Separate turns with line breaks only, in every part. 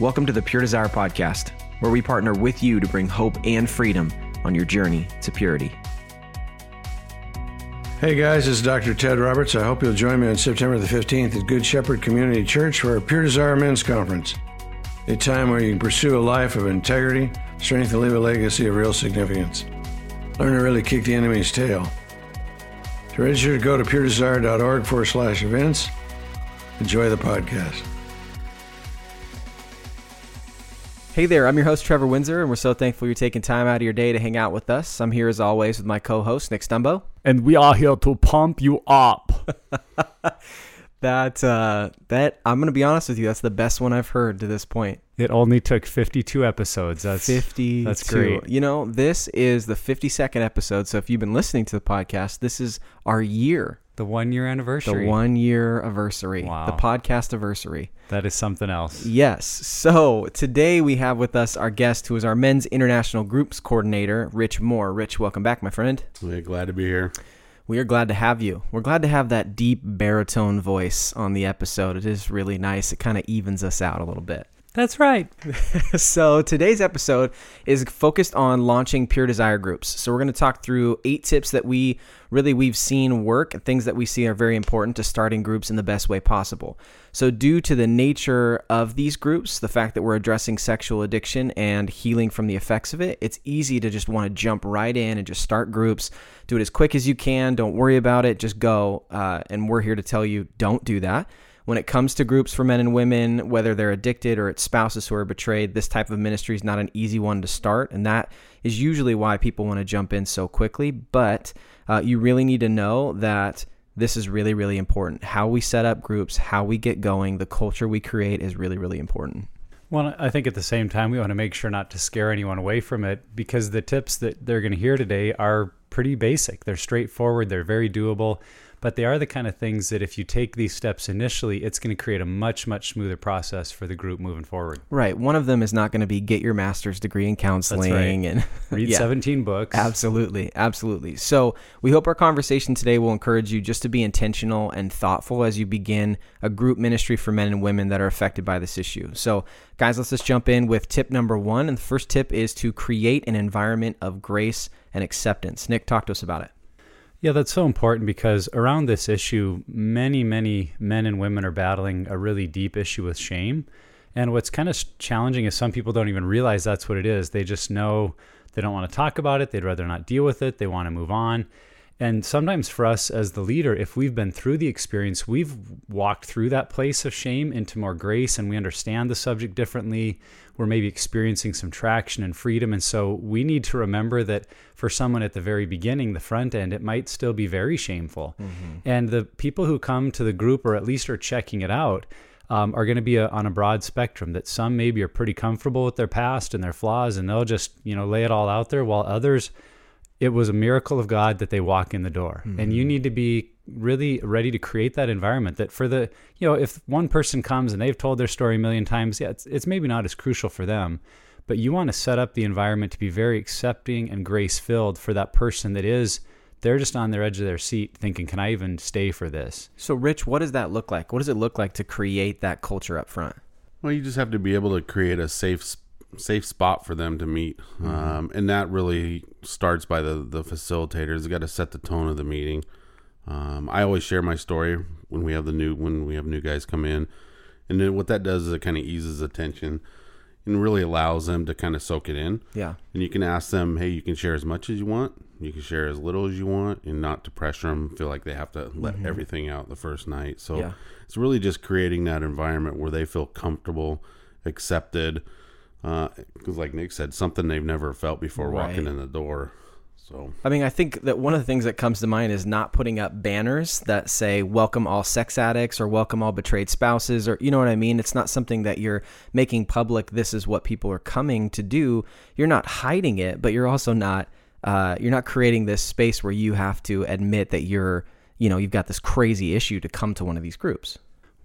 Welcome to the Pure Desire Podcast, where we partner with you to bring hope and freedom on your journey to purity.
Hey guys, this is Dr. Ted Roberts. I hope you'll join me on September the 15th at Good Shepherd Community Church for our Pure Desire Men's Conference, a time where you can pursue a life of integrity, strength, and leave a legacy of real significance. Learn to really kick the enemy's tail. To register, go to puredesire.org forward slash events. Enjoy the podcast.
Hey there, I'm your host, Trevor Windsor, and we're so thankful you're taking time out of your day to hang out with us. I'm here as always with my co host, Nick Stumbo.
And we are here to pump you up.
that, uh, that, I'm going to be honest with you, that's the best one I've heard to this point.
It only took 52 episodes. That's
50.
That's great.
You know, this is the 52nd episode. So if you've been listening to the podcast, this is our year.
The one year anniversary.
The one year anniversary.
Wow.
The podcast anniversary.
That is something else.
Yes. So today we have with us our guest who is our men's international groups coordinator, Rich Moore. Rich, welcome back, my friend.
We're glad to be here.
We are glad to have you. We're glad to have that deep baritone voice on the episode. It is really nice. It kind of evens us out a little bit.
That's right.
so today's episode is focused on launching pure desire groups. So we're going to talk through eight tips that we really we've seen work things that we see are very important to starting groups in the best way possible. So due to the nature of these groups, the fact that we're addressing sexual addiction and healing from the effects of it, it's easy to just want to jump right in and just start groups. Do it as quick as you can. Don't worry about it. Just go. Uh, and we're here to tell you don't do that when it comes to groups for men and women, whether they're addicted or it's spouses who are betrayed, this type of ministry is not an easy one to start. And that is usually why people want to jump in so quickly. But uh, you really need to know that this is really, really important. How we set up groups, how we get going, the culture we create is really, really important.
Well, I think at the same time, we want to make sure not to scare anyone away from it because the tips that they're going to hear today are pretty basic. They're straightforward, they're very doable but they are the kind of things that if you take these steps initially, it's going to create a much, much smoother process for the group moving forward.
Right. One of them is not going to be get your master's degree in counseling
right.
and
read yeah. 17 books.
Absolutely. Absolutely. So we hope our conversation today will encourage you just to be intentional and thoughtful as you begin a group ministry for men and women that are affected by this issue. So, guys, let's just jump in with tip number one. And the first tip is to create an environment of grace and acceptance. Nick, talk to us about it.
Yeah, that's so important because around this issue, many, many men and women are battling a really deep issue with shame. And what's kind of challenging is some people don't even realize that's what it is. They just know they don't want to talk about it, they'd rather not deal with it, they want to move on. And sometimes for us as the leader, if we've been through the experience, we've walked through that place of shame into more grace and we understand the subject differently. We're maybe experiencing some traction and freedom. And so we need to remember that for someone at the very beginning, the front end, it might still be very shameful. Mm-hmm. And the people who come to the group or at least are checking it out, um, are going to be a, on a broad spectrum that some maybe are pretty comfortable with their past and their flaws and they'll just you know lay it all out there while others it was a miracle of God that they walk in the door. Mm-hmm. And you need to be really ready to create that environment that for the you know if one person comes and they've told their story a million times yeah it's, it's maybe not as crucial for them but you want to set up the environment to be very accepting and grace filled for that person that is they're just on their edge of their seat thinking can i even stay for this
So, Rich, what does that look like? What does it look like to create that culture up front?
Well, you just have to be able to create a safe s- safe spot for them to meet, um, and that really starts by the the facilitators. They got to set the tone of the meeting. Um, I always share my story when we have the new when we have new guys come in, and then what that does is it kind of eases the tension and really allows them to kind of soak it in.
Yeah.
And you can ask them, hey, you can share as much as you want, you can share as little as you want, and not to pressure them, feel like they have to let everything out the first night. So
Yeah.
it's really just creating that environment where they feel comfortable, accepted. Because, like Nick said, something they've never felt before walking in the door. So
I mean, I think that one of the things that comes to mind is not putting up banners that say "Welcome all sex addicts" or "Welcome all betrayed spouses" or you know what I mean. It's not something that you're making public. This is what people are coming to do. You're not hiding it, but you're also not uh, you're not creating this space where you have to admit that you're you know you've got this crazy issue to come to one of these groups.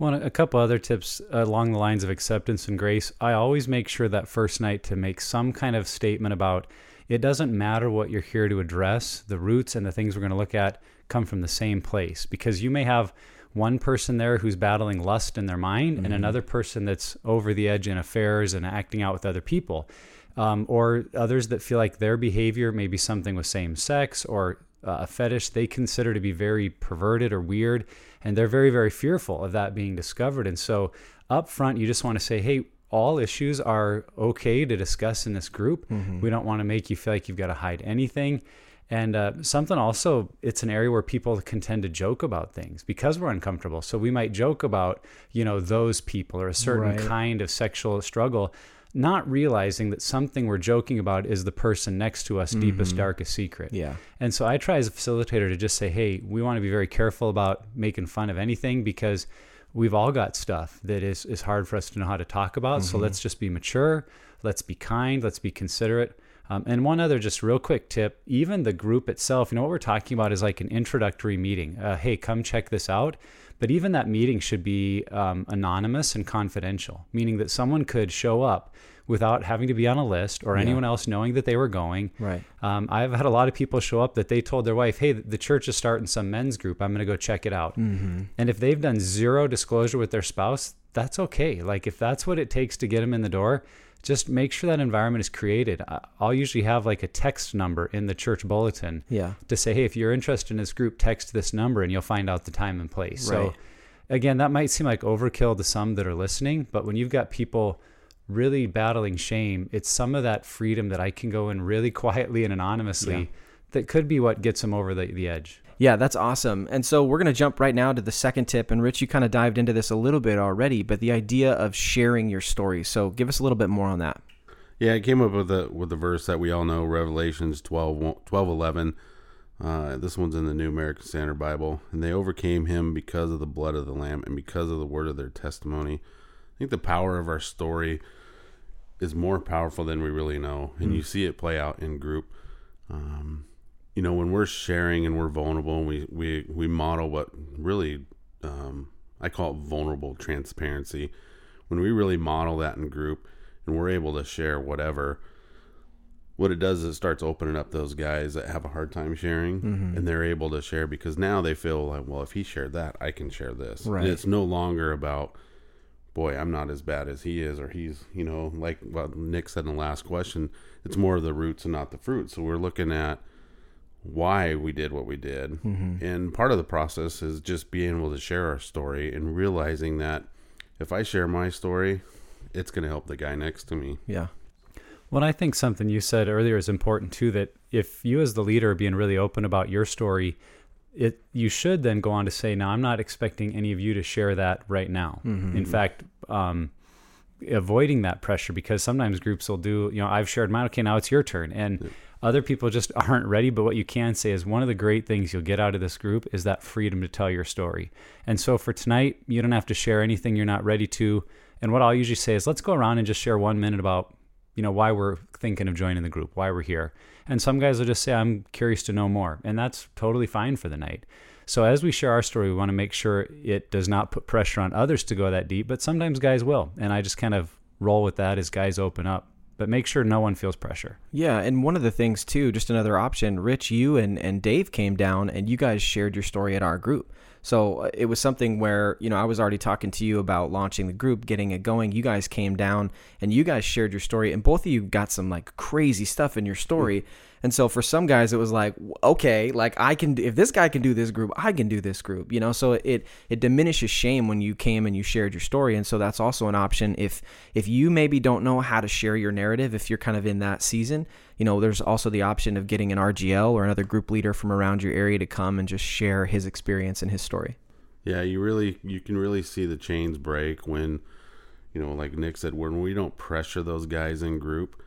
Well, a couple other tips along the lines of acceptance and grace. I always make sure that first night to make some kind of statement about it doesn't matter what you're here to address. The roots and the things we're going to look at come from the same place because you may have one person there who's battling lust in their mind and another person that's over the edge in affairs and acting out with other people. Um, or others that feel like their behavior may be something with same sex or uh, a fetish they consider to be very perverted or weird, and they're very, very fearful of that being discovered. And so, up front, you just want to say, hey, all issues are okay to discuss in this group. We don't want to make you feel like you've got to hide anything. And uh, something also, it's an area where people can tend to joke about things because we're uncomfortable. So we might joke about, you know, those people or a certain
Right.
kind of sexual struggle, not realizing that something we're joking about is the person next to us, deepest, darkest secret.
Yeah.
And so I try as a facilitator to just say, hey, we want to be very careful about making fun of anything because we've all got stuff that is, is hard for us to know how to talk about. So let's just be mature. Let's be kind. Let's be considerate. Um, and one other just real quick tip even the group itself, you know, what we're talking about is like an introductory meeting. Uh, hey, come check this out. But even that meeting should be um, anonymous and confidential, meaning that someone could show up without having to be on a list or anyone else knowing that they were going.
Right.
Um, I've had a lot of people show up that they told their wife, "Hey, the church is starting some men's group. I'm going to go check it out." Mm-hmm. And if they've done zero disclosure with their spouse, that's okay. Like if that's what it takes to get them in the door, just make sure that environment is created. I'll usually have like a text number in the church bulletin
Yeah.
to say, "Hey, if you're interested in this group, text this number and you'll find out the time and place."
Right.
So again, that might seem like overkill to some that are listening, but when you've got people really battling shame, it's some of that freedom that I can go in really quietly and anonymously
Yeah.
that could be what gets them over the, the edge.
Yeah, that's awesome. And so we're going to jump right now to the second tip. And Rich, you kind of dived into this a little bit already, but the idea of sharing your story. So give us a little bit more on that.
Yeah, I came up with the with the verse that we all know, Revelations 12, 12 11. Uh, this one's in the New American Standard Bible. And they overcame him because of the blood of the Lamb and because of the word of their testimony. I think the power of our story is more powerful than we really know. And you see it play out in group. Um, you know, when we're sharing and we're vulnerable, and we, we, we model what really, um, I call it vulnerable transparency. When we really model that in group and we're able to share whatever, what it does is it starts opening up those guys that have a hard time sharing and they're able to share because now they feel like, well, if he shared that, I can share this.
Right.
And it's no longer about, boy, I'm not as bad as he is, or he's, you know, like what Nick said in the last question, it's more of the roots and not the fruit. So we're looking at why we did what we did. And part of the process is just being able to share our story and realizing that if I share my story, it's going to help the guy next to me.
Yeah.
Well, I think something you said earlier is important too. That if you, as the leader, are being really open about your story, it you should then go on to say, "Now, I'm not expecting any of you to share that right now." In fact, um, avoiding that pressure because sometimes groups will do. You know, I've shared mine. Okay, now it's your turn, and other people just aren't ready. But what you can say is one of the great things you'll get out of this group is that freedom to tell your story. And so for tonight, you don't have to share anything you're not ready to. And what I'll usually say is, let's go around and just share one minute about you know why we're thinking of joining the group why we're here and some guys will just say i'm curious to know more and that's totally fine for the night So as we share our story, we want to make sure it does not put pressure on others to go that deep, but sometimes guys will. And I just kind of roll with that as guys open up. But make sure no one feels pressure.
Yeah, and one of the things too, just another option, Rich, you and, and Dave came down and you guys shared your story at our group. So uh, it was something where, you know, I was already talking to you about launching the group, getting it going. You guys came down and you guys shared your story, and both of you got some like crazy stuff in your story. Mm-hmm. And so for some guys, it was like, okay, like I can, if this guy can do this group, I can do this group, you know. So it it diminishes shame when you came and you shared your story, and so that's also an option if if you maybe don't know how to share your narrative, if you're kind of in that season, you know, there's also the option of getting an RGL or another group leader from around your area to come and just share his experience and his story.
Yeah, you really you can really see the chains break when, you know, like Nick said, when we don't pressure those guys in group.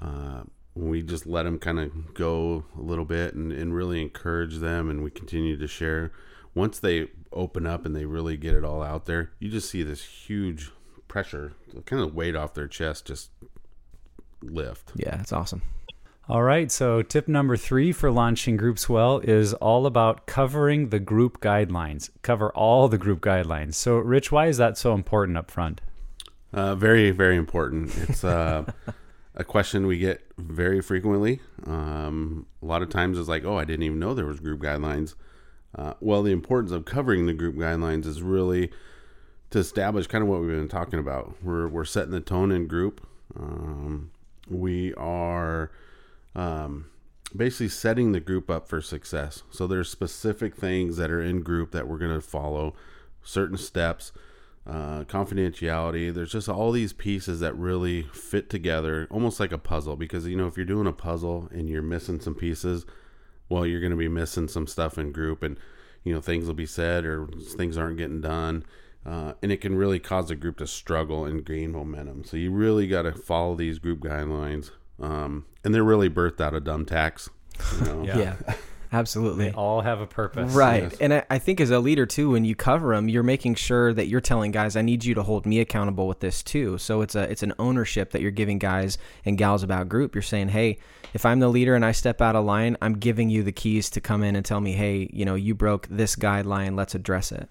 Uh, we just let them kind of go a little bit and, and really encourage them and we continue to share. Once they open up and they really get it all out there you just see this huge pressure kind of weight off their chest just lift.
Yeah it's awesome
all right so tip number three for launching groups well is all about covering the group guidelines cover all the group guidelines so rich why is that so important up front
uh, very very important it's uh a question we get very frequently. Um, a lot of times it's like, oh, I didn't even know there was group guidelines. Uh, well, the importance of covering the group guidelines is really to establish kind of what we've been talking about. We're we're setting the tone in group. Um, we are um, basically setting the group up for success. So there's specific things that are in group that we're going to follow, certain steps uh, confidentiality. There's just all these pieces that really fit together, almost like a puzzle. Because you know, if you're doing a puzzle and you're missing some pieces, well, you're going to be missing some stuff in group, and you know, things will be said or things aren't getting done, uh, and it can really cause a group to struggle and gain momentum. So you really got to follow these group guidelines, um, and they're really birthed out of dumb tax.
You know? yeah. yeah. Absolutely.
They all have a purpose.
Right. Yes. And I, I, think as a leader, too, when you cover them, you're making sure that you're telling guys, I need you to hold me accountable with this, too. So it's a it's an ownership that you're giving guys and gals about group. You're saying, hey, if I'm the leader and I step out of line, I'm giving you the keys to come in and tell me, hey, you know, you broke this guideline. Let's address it.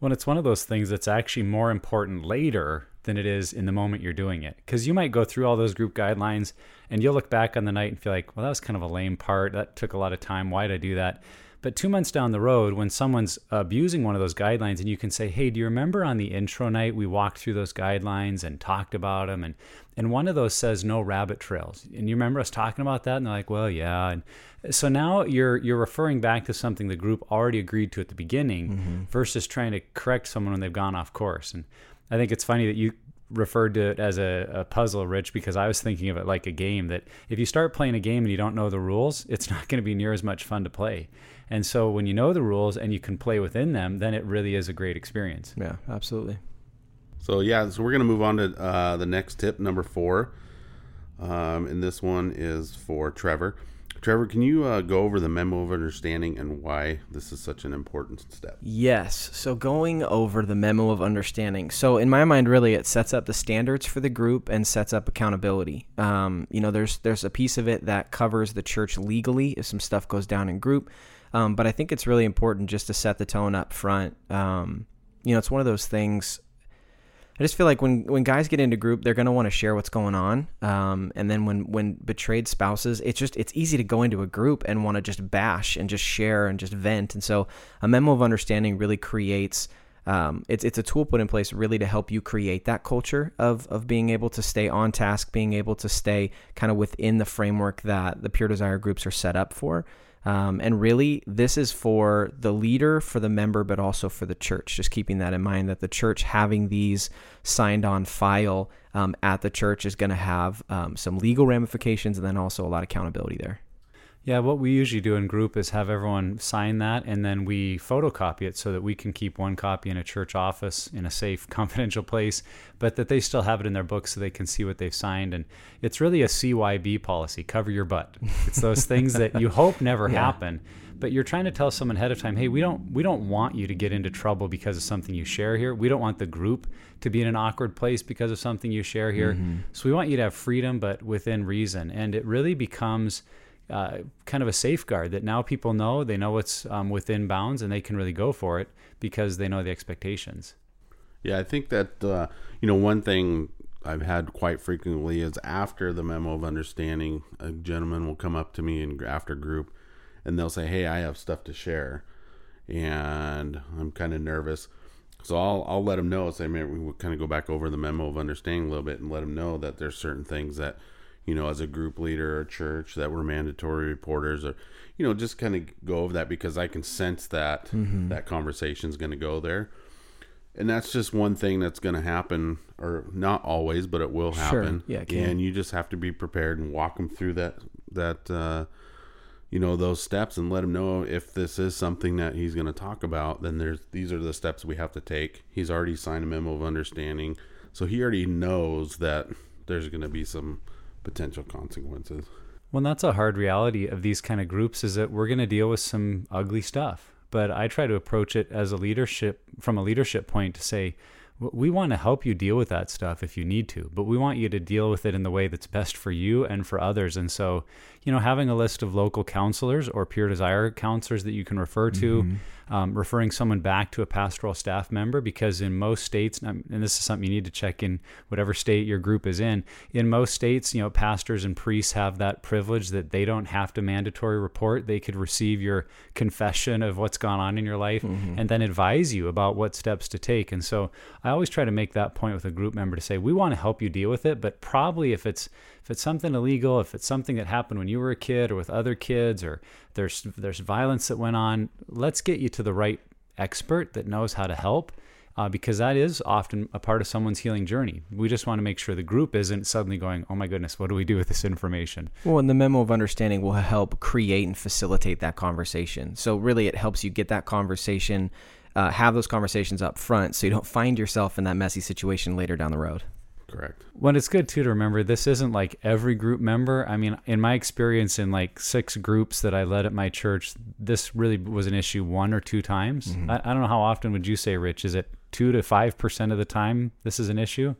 Well, it's one of those things that's actually more important later than it is in the moment you're doing it. Because you might go through all those group guidelines and you'll look back on the night and feel like, well, that was kind of a lame part. That took a lot of time. Why did I do that? But two months down the road, when someone's abusing one of those guidelines, and you can say, "Hey, do you remember on the intro night we walked through those guidelines and talked about them?" and and one of those says no rabbit trails, and you remember us talking about that? And they're like, "Well, yeah." And so now you're you're referring back to something the group already agreed to at the beginning, mm-hmm. versus trying to correct someone when they've gone off course. And I think it's funny that you referred to it as a, a, puzzle, Rich, because I was thinking of it like a game that if you start playing a game and you don't know the rules, it's not going to be near as much fun to play. And so when you know the rules and you can play within them, then it really is a great experience.
Yeah, absolutely.
So, yeah, so we're going to move on to uh, the next tip, number four. Um, and this one is for Trevor. Trevor, can you uh, go over the memo of understanding and why this is such an important step?
Yes. So, going over the memo of understanding. So, in my mind, really, it sets up the standards for the group and sets up accountability. Um, you know, there's there's a piece of it that covers the church legally if some stuff goes down in group, um, but I think it's really important just to set the tone up front. Um, you know, it's one of those things I just feel like when when guys get into group, they're gonna want to share what's going on. Um, and then when when betrayed spouses, it's just it's easy to go into a group and want to just bash and just share and just vent. And so a memo of understanding really creates. Um, it's it's a tool put in place really to help you create that culture of of being able to stay on task, being able to stay kind of within the framework that the pure desire groups are set up for. Um, and really, this is for the leader, for the member, but also for the church. Just keeping that in mind that the church having these signed on file um, at the church is going to have um, some legal ramifications and then also a lot of accountability there.
Yeah, what we usually do in group is have everyone sign that and then we photocopy it so that we can keep one copy in a church office in a safe, confidential place, but that they still have it in their book so they can see what they've signed. And it's really a CYB policy cover your butt. It's those things that you hope never yeah. happen. But you're trying to tell someone ahead of time, hey, we don't we don't want you to get into trouble because of something you share here. We don't want the group to be in an awkward place because of something you share here. Mm-hmm. So we want you to have freedom, but within reason. And it really becomes uh, kind of a safeguard that now people know they know what's um, within bounds and they can really go for it because they know the expectations.
Yeah, I think that uh, you know one thing I've had quite frequently is after the memo of understanding, a gentleman will come up to me and after group, and they'll say, "Hey, I have stuff to share," and I'm kind of nervous. So I'll I'll let them know. Say, man, we kind of go back over the memo of understanding a little bit and let them know that there's certain things that, you know, as a group leader or church that were mandatory reporters or, you know, just kind of go over that because I can sense that mm-hmm. that conversation is going to go there. And that's just one thing that's going to happen or not always but it will happen.
Sure. yeah
and you just have to be prepared and walk them through that that uh, you know those steps and let him know if this is something that he's going to talk about then there's these are the steps we have to take. He's already signed a memo of understanding. So he already knows that there's going to be some potential consequences.
Well that's a hard reality of these kind of groups is that we're going to deal with some ugly stuff. But I try to approach it as a leadership from a leadership point to say, we want to help you deal with that stuff if you need to, but we want you to deal with it in the way that's best for you and for others. And so, you know, having a list of local counselors or Pure Desire counselors that you can refer to, mm-hmm um, referring someone back to a pastoral staff member because in most states, and this is something you need to check in whatever state your group is in, in most states, you know, pastors and priests have that privilege that they don't have to mandatory report. They could receive your confession of what's gone on in your life mm-hmm. and then advise you about what steps to take. And so I always try to make that point with a group member to say, we want to help you deal with it, but probably if it's if it's something illegal, if it's something that happened when you were a kid or with other kids, or there's there's violence that went on, let's get you to the right expert that knows how to help. Uh, because that is often a part of someone's healing journey. We just want to make sure the group isn't suddenly going, oh my goodness, what do we do with this information?
Well, and the memo of understanding will help create and facilitate that conversation. So, really, it helps you get that conversation, uh, have those conversations up front so you don't find yourself in that messy situation later down the road.
Correct.
Well, it's good too to remember this isn't like every group member. I mean, in my experience in like six groups that I led at my church, this really was an issue one or two times. Mm-hmm. I, I, don't know how often would you say, Rich? Is it two to five percent of the time this is an issue?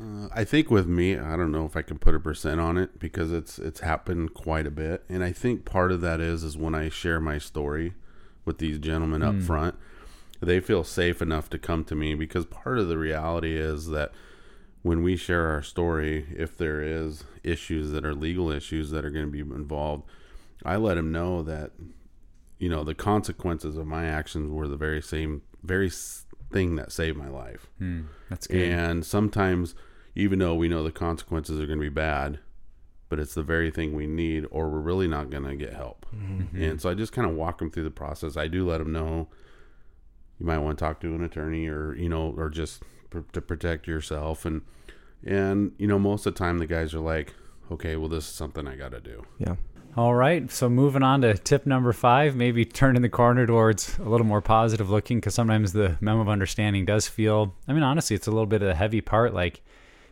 Uh, I think with me, I don't know if I can put a percent on it because it's it's happened quite a bit, and I think part of that is is when I share my story with these gentlemen up mm. front, they feel safe enough to come to me because part of the reality is that when we share our story, if there is issues that are legal issues that are going to be involved, I let him know that you know the consequences of my actions were the very same very thing that saved my life.
Hmm, that's good.
And sometimes, even though we know the consequences are going to be bad, but it's the very thing we need, or we're really not going to get help. Mm-hmm. And so I just kind of walk them through the process. I do let them know you might want to talk to an attorney, or you know, or just pr- to protect yourself. And and you know most of the time the guys are like okay well this is something i got to do.
Yeah.
All right. So moving on to tip number five maybe turning the corner towards a little more positive looking because sometimes the memo of understanding does feel i mean honestly it's a little bit of a heavy part like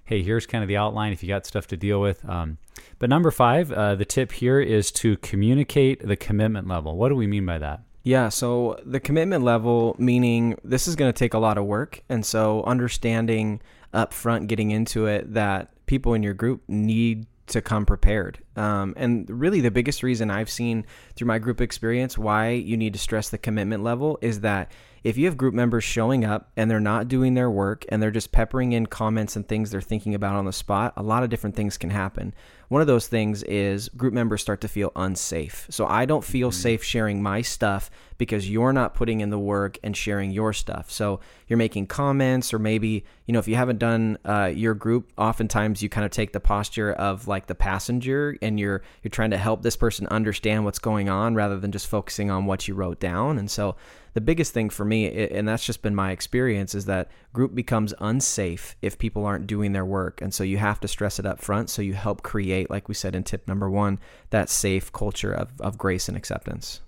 hey here's kind of the outline if you got stuff to deal with. Um, but number five uh, the tip here is to communicate the commitment level. What do we mean by that
yeah, so the commitment level, meaning this is going to take a lot of work. And so understanding up front, getting into it, that people in your group need to come prepared. Um, and really, the biggest reason I've seen through my group experience why you need to stress the commitment level is that if you have group members showing up and they're not doing their work and they're just peppering in comments and things they're thinking about on the spot, a lot of different things can happen. One of those things is group members start to feel unsafe. So I don't feel mm-hmm. safe sharing my stuff because you're not putting in the work and sharing your stuff. So you're making comments, or maybe, you know, if you haven't done uh, your group, oftentimes you kind of take the posture of like the passenger and you're you're trying to help this person understand what's going on rather than just focusing on what you wrote down. And so the biggest thing for me, and that's just been my experience, is that group becomes unsafe if people aren't doing their work. And so you have to stress it up front so you help create, like we said in tip number one, that safe culture of, of grace and acceptance.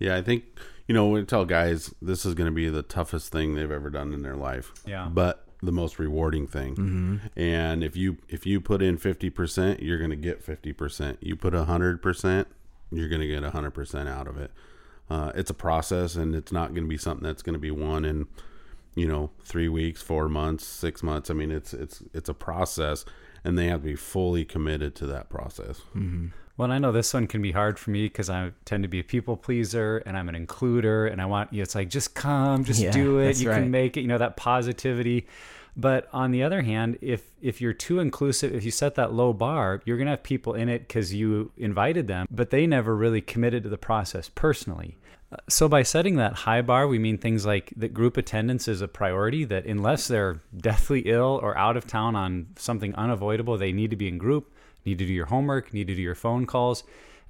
Yeah, I think, you know, we tell guys this is going to be the toughest thing they've ever done in their life.
Yeah.
But the most rewarding thing. Mm-hmm. And if you if you put in 50%, you're going to get 50%. You put 100%, you're going to get 100% out of it uh, it's a process and it's not going to be something that's going to be won in you know three weeks four months six months i mean it's it's it's a process and they have to be fully committed to that process.
Mm-hmm.
Well, I know this one can be hard for me because I tend to be a people pleaser and I'm an includer, and I want you. Know, it's like just come, just
Yeah,
do it. You
right.
can make it. You know that positivity. But on the other hand, if if you're too inclusive, if you set that low bar, you're gonna have people in it because you invited them, but they never really committed to the process personally. Uh, So by setting that high bar, we mean things like that group attendance is a priority. That unless they're deathly ill or out of town on something unavoidable, they need to be in group, need to do your homework, need to do your phone calls.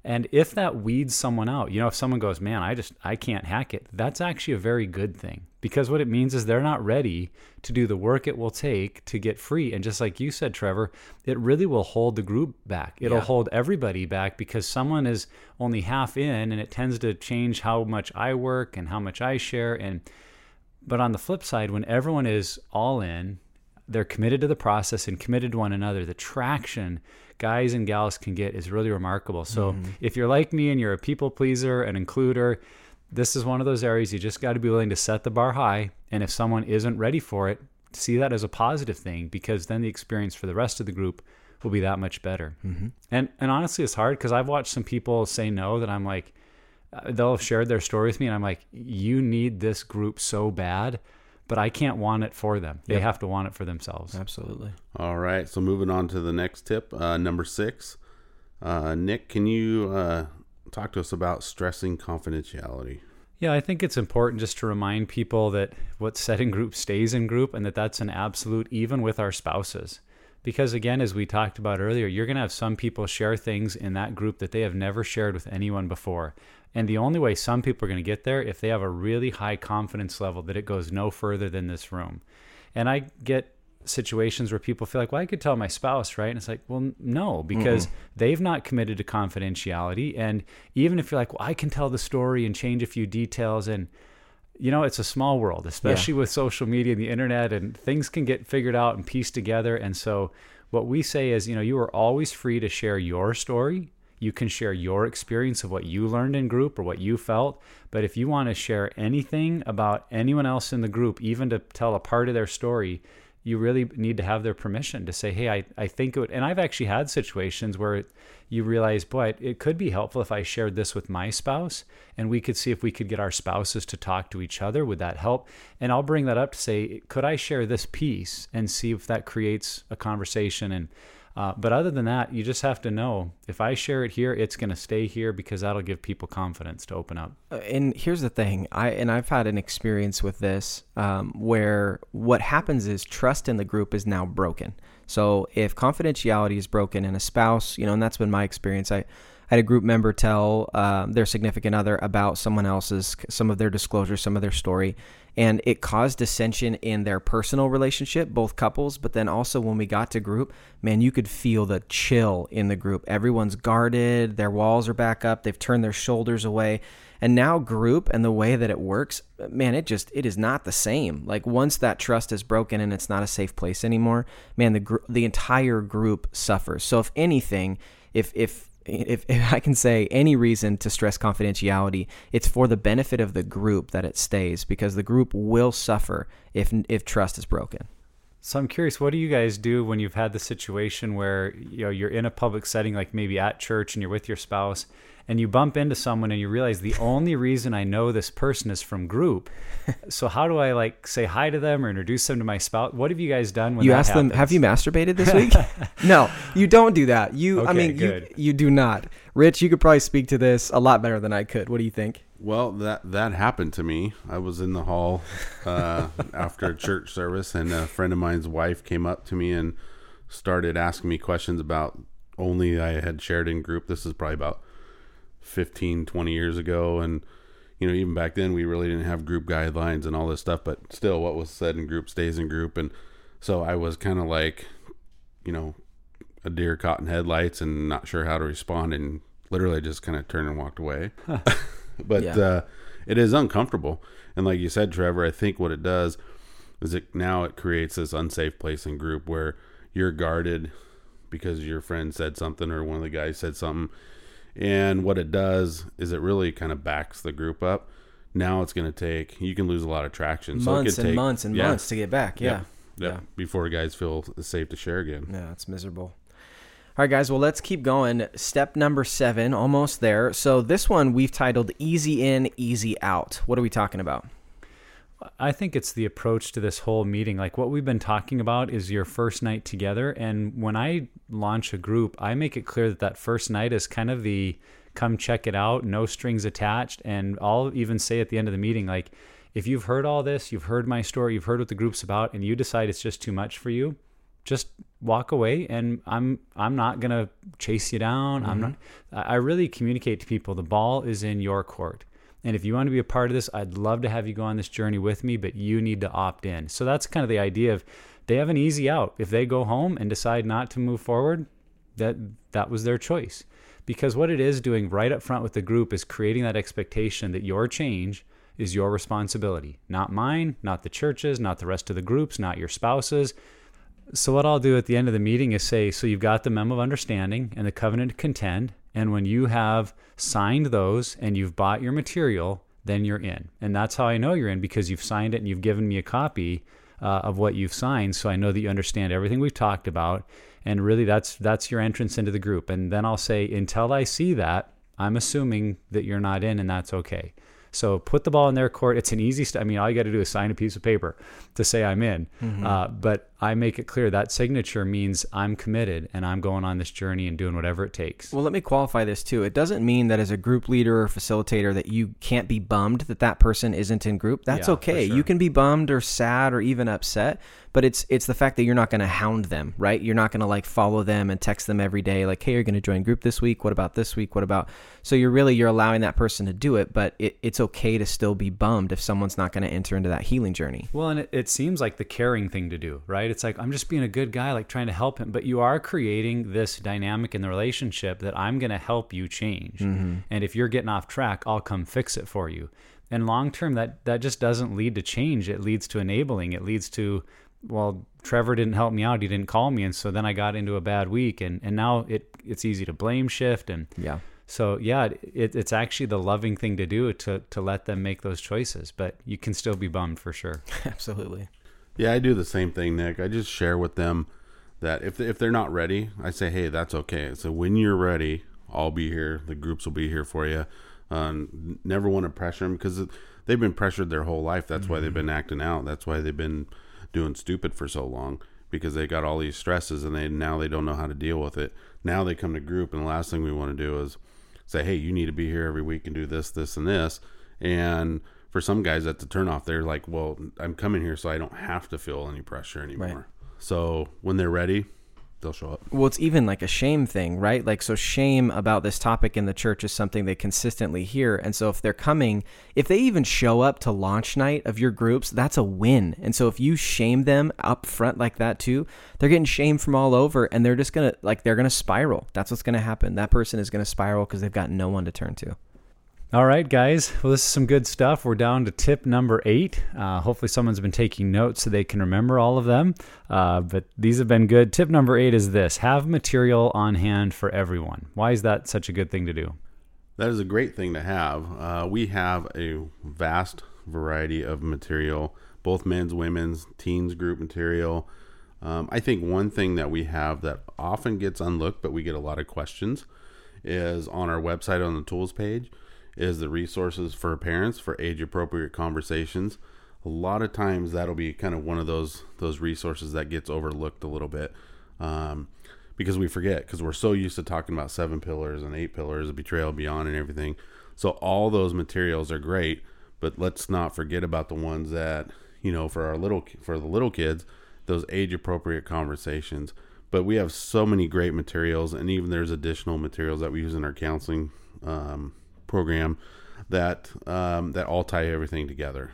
And if that weeds someone out, you know, if someone goes, man, I just, I can't hack it, that's actually a very good thing because what it means is they're not ready to do the work it will take to get free. And just like you said, Trevor, it really will hold the group back. It'll
Yeah.
hold everybody back because someone is only half in and it tends to change how much I work and how much I share. And, but on the flip side, when everyone is all in, they're committed to the process and committed to one another. The traction guys and gals can get is really remarkable. So if you're like me and you're a people pleaser, and includer, this is one of those areas you just got to be willing to set the bar high. And if someone isn't ready for it, see that as a positive thing because then the experience for the rest of the group will be that much better. Mm-hmm. And and honestly, it's hard because I've watched some people say no that I'm like, uh, they'll have shared their story with me, and I'm like, you need this group so bad, but I can't want it for them. They
Yep.
have to want it for themselves.
Absolutely.
All right, so moving on to the next tip, uh, number six. Uh, Nick, can you uh, talk to us about stressing confidentiality?
Yeah, I think it's important just to remind people that what's said in group stays in group and that that's an absolute even with our spouses. Because again, as we talked about earlier, you're going to have some people share things in that group that they have never shared with anyone before. And the only way some people are going to get there if they have a really high confidence level that it goes no further than this room. And I get situations where people feel like, well, I could tell my spouse, right? And it's like, well, no, because they've not committed to confidentiality. And even if you're like, well, I can tell the story and change a few details and you know, it's a small world, especially with social media and the internet, and things can get figured out and pieced together. And so, what we say is, you know, you are always free to share your story. You can share your experience of what you learned in group or what you felt. But if you want to share anything about anyone else in the group, even to tell a part of their story, you really need to have their permission to say, hey, I, I think it would. And I've actually had situations where you realize, boy, it, it could be helpful if I shared this with my spouse and we could see if we could get our spouses to talk to each other. Would that help? And I'll bring that up to say, could I share this piece and see if that creates a conversation? And uh, but other than that, you just have to know if I share it here, it's going to stay here because that'll give people confidence to open up.
Uh, and here's the thing i and i've had an experience with this um, where what happens is trust in the group is now broken so if confidentiality is broken in a spouse you know and that's been my experience i Had a group member tell um, their significant other about someone else's some of their disclosure some of their story. And it caused dissension in their personal relationship both couples. But then also when we got to group man you could feel the chill in the group. Everyone's guarded their walls are back up they've turned their shoulders away. And now group and the way that it works man it just it is not the same. Like once that trust is broken and it's not a safe place anymore man the gr- the entire group suffers. So if anything if if if, if I can say any reason to stress confidentiality, it's for the benefit of the group that it stays because the group will suffer if if trust is broken.
So I'm curious, what do you guys do when you've had the situation where you know you're in a public setting, like maybe at church, and you're with your spouse, and you bump into someone, and you realize the only reason I know this person is from group. so how do I like say hi to them or introduce them to my spouse? What have you guys done when
you ask them, "Have you masturbated this week?" no, you don't do that. You, I
Okay,
mean, you, you do not. Rich, you could probably speak to this a lot better than I could. What do you think?
Well, that that happened to me. I was in the hall uh, after a church service, and a friend of mine's wife came up to me and started asking me questions about only I had shared in group. This is probably about 15, 20 years ago, and you know, even back then, we really didn't have group guidelines and all this stuff. But still, what was said in group stays in group, and so I was kind of like, you know, a deer caught in headlights and not sure how to respond, and literally just kind of turned and walked away. but
Yeah.
uh, it is uncomfortable. And like you said, Trevor, I think what it does is it now it creates this unsafe place in group where you're guarded because your friend said something or one of the guys said something. And what it does is it really kind of backs the group up. Now it's going to take you can lose a lot of traction. so it
months and
take,
months and
yeah,
months to get back. Yeah.
Yeah.
Yeah.
Before guys feel safe to share again.
Yeah, it's miserable. All right, guys. Well, let's keep going. Step number seven, almost there. So this one we've titled "Easy In, Easy Out." What are we talking about?
I think it's the approach to this whole meeting. Like what we've been talking about is your first night together. And when I launch a group, I make it clear that that first night is kind of the come check it out, no strings attached. And I'll even say at the end of the meeting, like, if you've heard all this, you've heard my story, you've heard what the group's about, and you decide it's just too much for you, just walk away and I'm I'm not gonna chase you down. I'm mm-hmm. not I I really communicate to people the ball is in your court. And if you want to be a part of this, I'd love to have you go on this journey with me, but you need to opt in. So that's kind of the idea of they have an easy out. If they go home and decide not to move forward, that that was their choice. Because what it is doing right up front with the group is creating that expectation that your change is your responsibility, not mine, not the churches, not the rest of the groups, not your spouses. So what I'll do at the end of the meeting is say, so you've got the memo of understanding and the covenant to contend, and when you have signed those and you've bought your material, then you're in. And that's how I know you're in because you've signed it and you've given me a copy uh, of what you've signed, so I know that you understand everything we've talked about. And really, that's that's your entrance into the group. And then I'll say, until I see that, I'm assuming that you're not in, and that's okay. So put the ball in their court. It's an easy. St- I mean, all you got to do is sign a piece of paper to say I'm in. Uh, but I make it clear that signature means I'm committed and I'm going on this journey and doing whatever it takes.
Well, let me qualify this too. It doesn't mean that as a group leader or facilitator that you can't be bummed that that person isn't in group. That's
Yeah,
okay.
sure.
You can be bummed or sad or even upset, but it's it's the fact that you're not going to hound them, right? You're not going to like follow them and text them every day like, "Hey, you're going to join group this week. What about this week? What about?" So you're really you're allowing that person to do it, but it, it's okay to still be bummed if someone's not going to enter into that healing journey.
Well, and it, it seems like the caring thing to do, right? It's like, I'm just being a good guy, like trying to help him. But you are creating this dynamic in the relationship that I'm going to help you change. Mm-hmm. And if you're getting off track, I'll come fix it for you. And long term, that, that just doesn't lead to change. It leads to enabling. It leads to, well, Trevor didn't help me out. He didn't call me. And so then I got into a bad week. And, and now it, it's easy to blame shift. And
Yeah.
so yeah, it, it's actually the loving thing to do to, to let them make those choices. But you can still be bummed for sure.
Absolutely.
Yeah, I do the same thing, Nick. I just share with them that if if they're not ready, I say, "Hey, that's okay." So when you're ready, I'll be here. The groups will be here for you. Um, never want to pressure them because they've been pressured their whole life. That's why they've been acting out. That's why they've been doing stupid for so long because they got all these stresses and they now they don't know how to deal with it. Now they come to group, and the last thing we want to do is say, "Hey, you need to be here every week and do this, this, and this." And for some guys, that's a turnoff. They're like, "Well, I'm coming here so I don't have to feel any pressure anymore."
Right.
So when they're ready, they'll show up.
Well, it's even like a shame thing, right? Like, so shame about this topic in the church is something they consistently hear. And so, if they're coming, if they even show up to launch night of your groups, that's a win. And so, if you shame them up front like that too, they're getting shame from all over and they're just going to, like, they're going to spiral. That's what's going to happen. That person is going to spiral because they've got no one to turn to.
All right, guys. Well, this is some good stuff. We're down to tip number eight. Uh, hopefully, someone's been taking notes so they can remember all of them. Uh, but these have been good. Tip number eight is this have material on hand for everyone. Why is that such a good thing to do?
That is a great thing to have. Uh, we have a vast variety of material, both men's, women's, teens group material. Um, I think one thing that we have that often gets unlooked, but we get a lot of questions, is on our website on the tools page, is the resources for parents for age appropriate conversations. A lot of times that'll be kind of one of those those resources that gets overlooked a little bit. Um, because we forget because we're so used to talking about seven pillars and eight pillars betrayal beyond and everything so all those materials are great but let's not forget about the ones that you know for our little for the little kids those age appropriate conversations but we have so many great materials and even there's additional materials that we use in our counseling um, program that um, that all tie everything together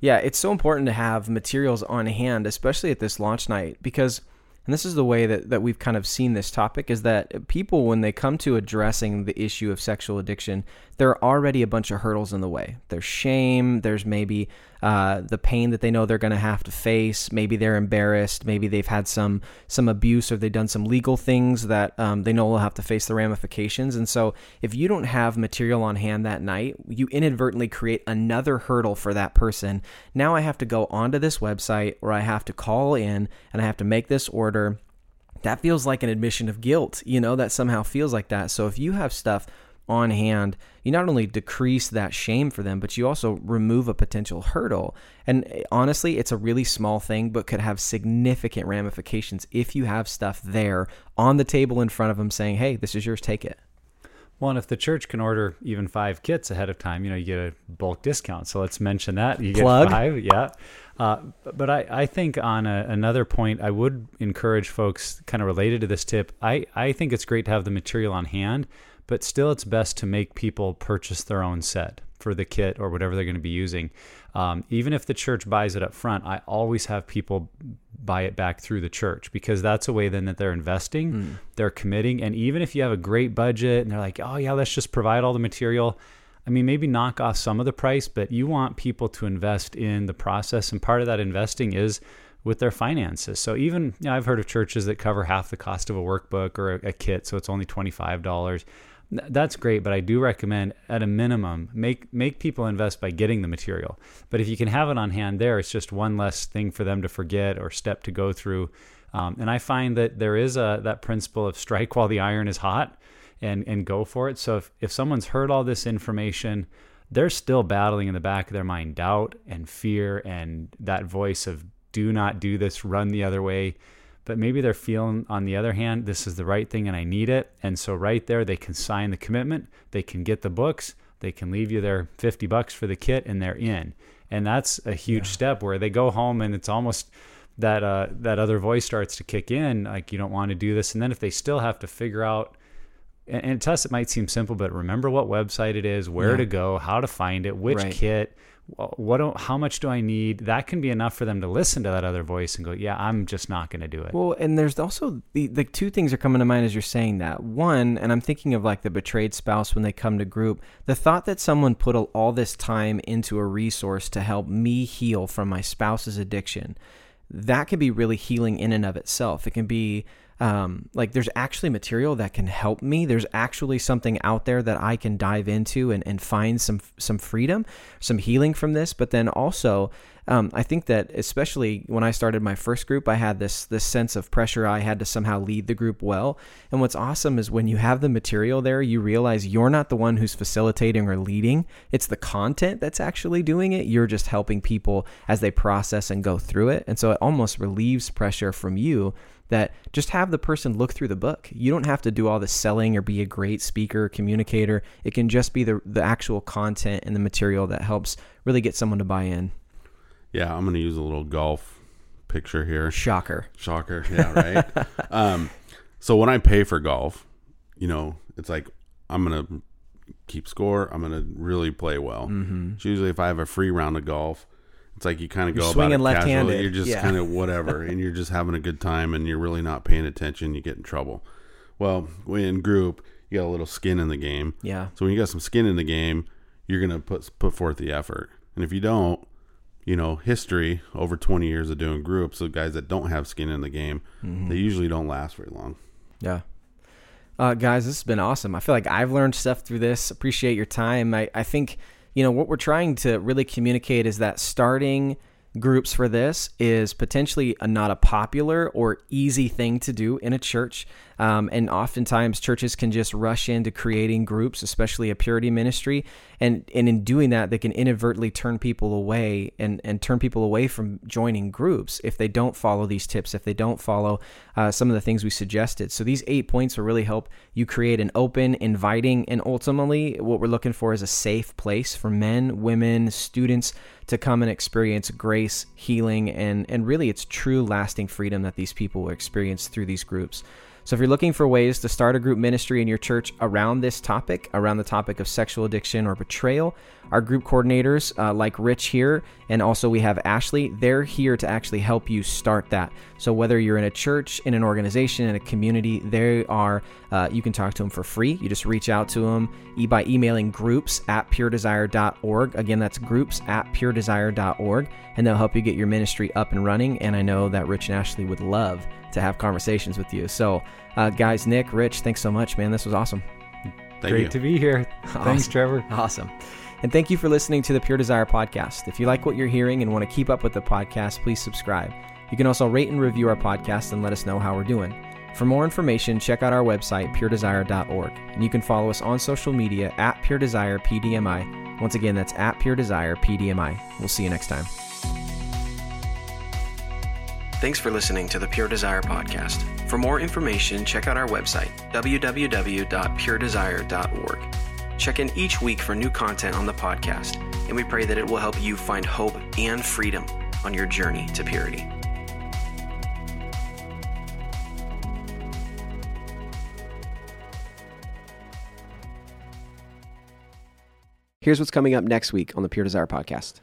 Yeah, it's so important to have materials on hand, especially at this launch night, because, and this is the way that, that we've kind of seen this topic, is that people, when they come to addressing the issue of sexual addiction, there are already a bunch of hurdles in the way. There's shame, there's maybe uh, the pain that they know they're going to have to face. Maybe they're embarrassed. Maybe they've had some some abuse or they've done some legal things that um, they know will have to face the ramifications. And so, if you don't have material on hand that night, you inadvertently create another hurdle for that person. Now I have to go onto this website or I have to call in and I have to make this order that feels like an admission of guilt, you know, that somehow feels like that. So if you have stuff on hand, you not only decrease that shame for them, but you also remove a potential hurdle. And eh, honestly, it's a really small thing, but could have significant ramifications if you have stuff there on the table in front of them saying, hey, this is yours, take it.
Well, and if the church can order even five kits ahead of time, you know, you get a bulk discount. So let's mention that. You
Plug.
get five, yeah. Uh, but I, I think on a, another point, I would encourage folks kind of related to this tip. I, I think it's great to have the material on hand, but still it's best to make people purchase their own set for the kit or whatever they're going to be using. Um, even if the church buys it up front, I always have people buy it back through the church because that's a way then that they're investing, mm. they're committing. And even if you have a great budget and they're like, oh, yeah, let's just provide all the material. I mean, maybe knock off some of the price, but you want people to invest in the process. And part of that investing is with their finances. So even you know, I've heard of churches that cover half the cost of a workbook or a, a kit, so it's only twenty five dollars that's great but i do recommend at a minimum make make people invest by getting the material. But if you can have it on hand there it's just one less thing for them to forget or step to go through. Um, and i find that there is a that principle of strike while the iron is hot and and go for it. So if, if someone's heard all this information they're still battling in the back of their mind doubt and fear and that voice of do not do this run the other way but maybe they're feeling on the other hand this is the right thing and i need it and so right there they can sign the commitment they can get the books they can leave you their 50 bucks for the kit and they're in and that's a huge yeah. step where they go home and it's almost that uh, that other voice starts to kick in like you don't want to do this and then if they still have to figure out and, and to us it might seem simple but remember what website it is where yeah. to go how to find it which right. kit what do, how much do I need? That can be enough for them to listen to that other voice and go, yeah, I'm just not going to do it.
Well, and there's also the, the two things are coming to mind as you're saying that. One, and I'm thinking of like the betrayed spouse when they come to group, the thought that someone put all this time into a resource to help me heal from my spouse's addiction, that can be really healing in and of itself. It can be um, like there's actually material that can help me. There's actually something out there that I can dive into and, and find some some freedom, some healing from this. But then also, um, I think that especially when I started my first group, I had this this sense of pressure. I had to somehow lead the group well. And what's awesome is when you have the material there, you realize you're not the one who's facilitating or leading. It's the content that's actually doing it. You're just helping people as they process and go through it. And so it almost relieves pressure from you that just have the person look through the book. You don't have to do all the selling or be a great speaker, communicator. It can just be the the actual content and the material that helps really get someone to buy in.
Yeah, I'm going to use a little golf picture here.
Shocker.
Shocker. Yeah, right. um, so when I pay for golf, you know, it's like I'm going to keep score. I'm going to really play well. Mm-hmm. It's usually if I have a free round of golf, it's like you kind of go
swinging it
left-handed. You're just yeah. kind of whatever, and you're just having a good time, and you're really not paying attention. You get in trouble. Well, in group, you got a little skin in the game.
Yeah.
So when you got some skin in the game, you're gonna put put forth the effort, and if you don't, you know, history over 20 years of doing groups of guys that don't have skin in the game, mm-hmm. they usually don't last very long.
Yeah. Uh, guys, this has been awesome. I feel like I've learned stuff through this. Appreciate your time. I, I think you know, what we're trying to really communicate is that starting groups for this is potentially a, not a popular or easy thing to do in a church. Um, and oftentimes churches can just rush into creating groups, especially a purity ministry. And, and in doing that, they can inadvertently turn people away and, and turn people away from joining groups if they don't follow these tips, if they don't follow uh, some of the things we suggested. So these eight points will really help you create an open, inviting, and ultimately what we're looking for is a safe place for men, women, students to come and experience grace, healing, and, and really it's true lasting freedom that these people will experience through these groups. So if you're looking for ways to start a group ministry in your church around this topic, around the topic of sexual addiction or betrayal, Our group coordinators, uh, like Rich here, and also we have Ashley, they're here to actually help you start that. So whether you're in a church, in an organization, in a community, they are, uh, you can talk to them for free. You just reach out to them by emailing groups at puredesire.org. Again, that's groups at puredesire.org, and they'll help you get your ministry up and running. And I know that Rich and Ashley would love to have conversations with you. So, uh, guys, Nick, Rich, thanks so much, man. This was awesome.
Thank
Great
you.
to be here. Thanks, Trevor.
Awesome. And thank you for listening to the Pure Desire podcast. If you like what you're hearing and want to keep up with the podcast, please subscribe. You can also rate and review our podcast and let us know how we're doing. For more information, check out our website, puredesire.org. And you can follow us on social media at Pure Desire PDMI. Once again, that's at Pure Desire PDMI. We'll see you next time. Thanks for listening to the Pure Desire podcast. For more information, check out our website, www.puredesire.org. Check in each week for new content on the podcast, and we pray that it will help you find hope and freedom on your journey to purity. Here's what's coming up next week on the Pure Desire podcast.